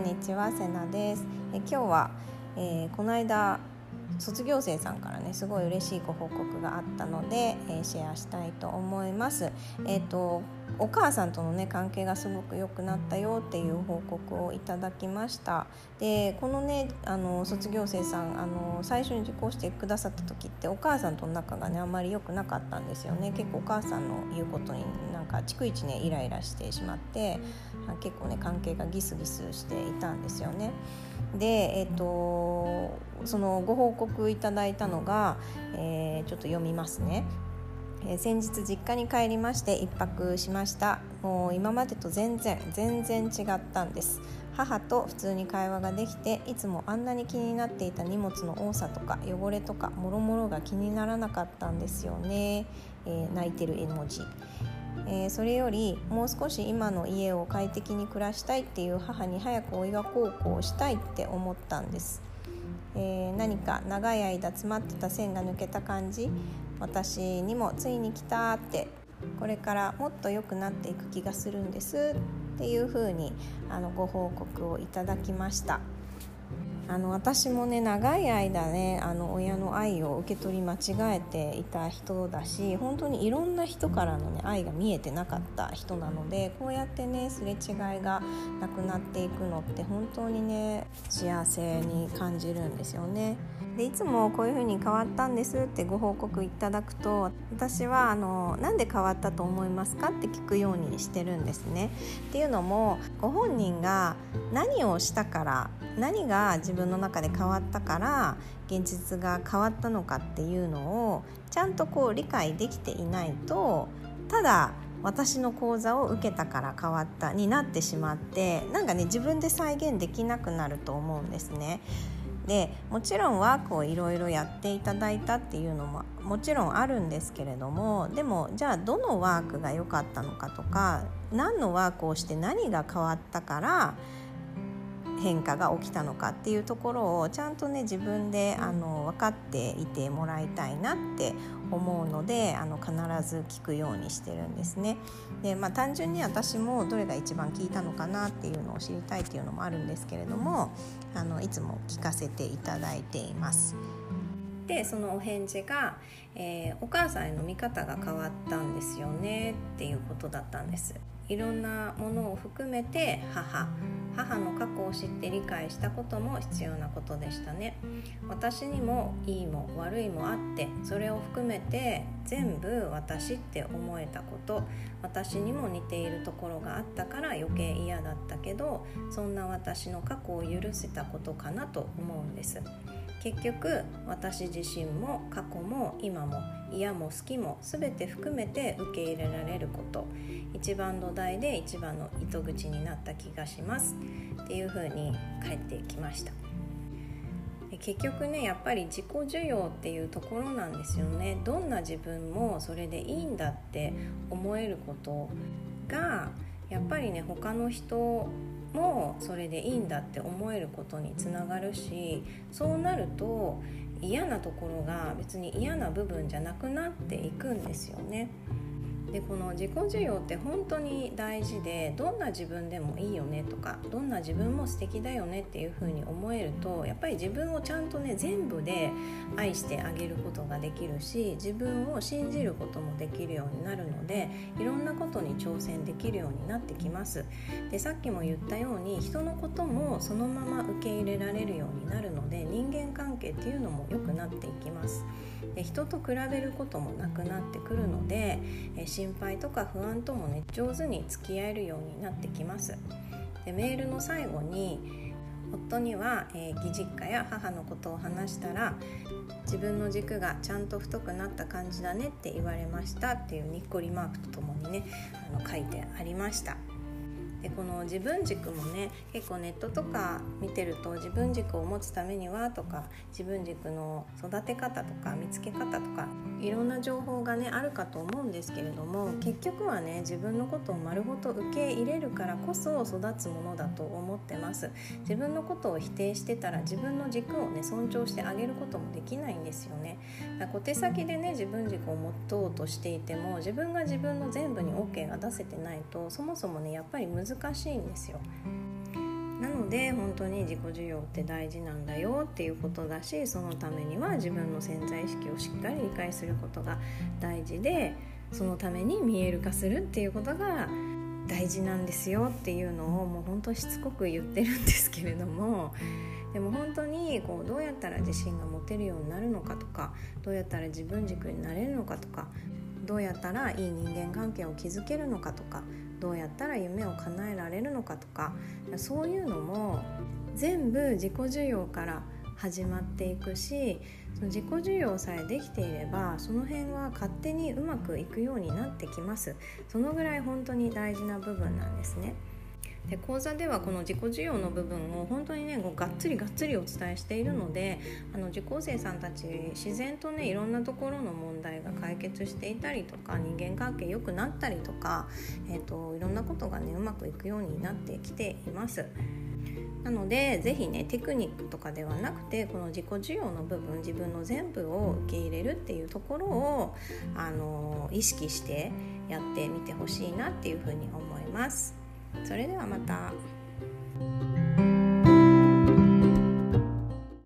んにちはせなですえ今日は、えー、この間卒業生さんからねすごい嬉しいご報告があったので、えー、シェアしたいと思います。えっ、ー、とお母さんとのね関係がすごく良くなったよっていう報告をいただきました。でこのねあの卒業生さんあの最初に受講してくださった時ってお母さんとの仲がねあんまり良くなかったんですよね。結構お母さんの言うことになんか逐一ねイライラしてしまって結構ね関係がギスギスしていたんですよね。でえっ、とそのご報告いただいたのが、えー、ちょっと読みますね。えー、先日実家に帰りまして1泊しました。もう今までと全然全然違ったんです。母と普通に会話ができていつもあんなに気になっていた荷物の多さとか汚れとかもろもろが気にならなかったんですよね、えー、泣いてる絵文字。えー、それよりもう少し今の家を快適に暮らしたいっていう母に早くお岩高校をしたいって思ったんです、えー、何か長い間詰まってた線が抜けた感じ私にもついに来たってこれからもっと良くなっていく気がするんですっていうふうにあのご報告をいただきました。あの私もね長い間ねあの親の愛を受け取り間違えていた人だし本当にいろんな人からの、ね、愛が見えてなかった人なのでこうやってねすれ違いがなくなっていくのって本当にね幸せに感じるんですよね。でいつもこういう風に変わったんですってご報告いただくと私はあのなんで変わったと思いますかって聞くようにしてるんですね。っていうのもご本人が何をしたから何が自分分の中で変わったから現実が変わったのかっていうのをちゃんとこう理解できていないとただ私の講座を受けたから変わったになってしまってなんかね自分で再現できなくなると思うんですね。でもちろんワークをいろいろやっていただいたっていうのももちろんあるんですけれどもでもじゃあどのワークが良かったのかとか何のワークをして何が変わったから変化が起きたのかっていうところをちゃんとね自分であの分かっていてもらいたいなって思うのであの必ず聞くようにしてるんですね。でまあ単純に私もどれが一番効いたのかなっていうのを知りたいっていうのもあるんですけれどもあのいつも聞かせていただいています。でそのお返事が、えー、お母さんへの見方が変わったんですよねっていうことだったんです。いろんなものを含めて母母の過去を知って理解したことも必要なことでしたね。私にもいいも悪いもあってそれを含めて全部私って思えたこと私にも似ているところがあったから余計嫌だったけどそんな私の過去を許せたことかなと思うんです。結局私自身も過去も今も嫌も好きも全て含めて受け入れられること。一番土台で一番の糸口になった気がしますっていう風に帰ってきました。結局ねやっぱり自己需要っていうところなんですよね。どんな自分もそれでいいんだって思えることがやっぱりね他の人もそれでいいんだって思えることにつながるしそうなると嫌なところが別に嫌な部分じゃなくなっていくんですよね。でこの自己需要って本当に大事でどんな自分でもいいよねとかどんな自分も素敵だよねっていう風に思えるとやっぱり自分をちゃんとね全部で愛してあげることができるし自分を信じることもできるようになるのでいろんなことに挑戦できるようになってきます。でさっきも言ったように人のこともそのまま受け入れられるようになるので人間関係っていうのも良くなっていきます。で人と比べることもなくなってくるので心配とか不安ともね上手に付き合えるようになってきますでメールの最後に夫には、えー、義実家や母のことを話したら自分の軸がちゃんと太くなった感じだねって言われましたっていうにっこりマークとともにねあの書いてありました。でこの自分軸もね結構ネットとか見てると自分軸を持つためにはとか自分軸の育て方とか見つけ方とかいろんな情報がねあるかと思うんですけれども結局はね自分のことを丸ごと受け入れるからこそ育つものだと思ってます。自分のことを否定してたら自分の軸をね尊重してあげることもできないんですよね。小手先でね自分軸を持とうとしていても自分が自分の全部に OK が出せてないとそもそもねやっぱり難難しいんですよ。なので本当に自己需要って大事なんだよっていうことだしそのためには自分の潜在意識をしっかり理解することが大事でそのために見える化するっていうことが大事なんですよっていうのをもう本当しつこく言ってるんですけれどもでも本当にこうどうやったら自信が持てるようになるのかとかどうやったら自分軸になれるのかとかどうやったらいい人間関係を築けるのかとかどうやったら夢を叶えられるのかとかそういうのも全部自己需要から始まっていくしその自己需要さえできていればその辺は勝手にうまくいくようになってきますそのぐらい本当に大事な部分なんですね。で講座ではこの自己需要の部分を本当にねこうがっつりがっつりお伝えしているのであの受講生さんたち自然とねいろんなところの問題が解決していたりとか人間関係良くなったりとか、えーと、いろんなことがねうまくいくようになってきています。なので是非ねテクニックとかではなくてこの自己需要の部分自分の全部を受け入れるっていうところをあの意識してやってみてほしいなっていうふうに思います。それではまた。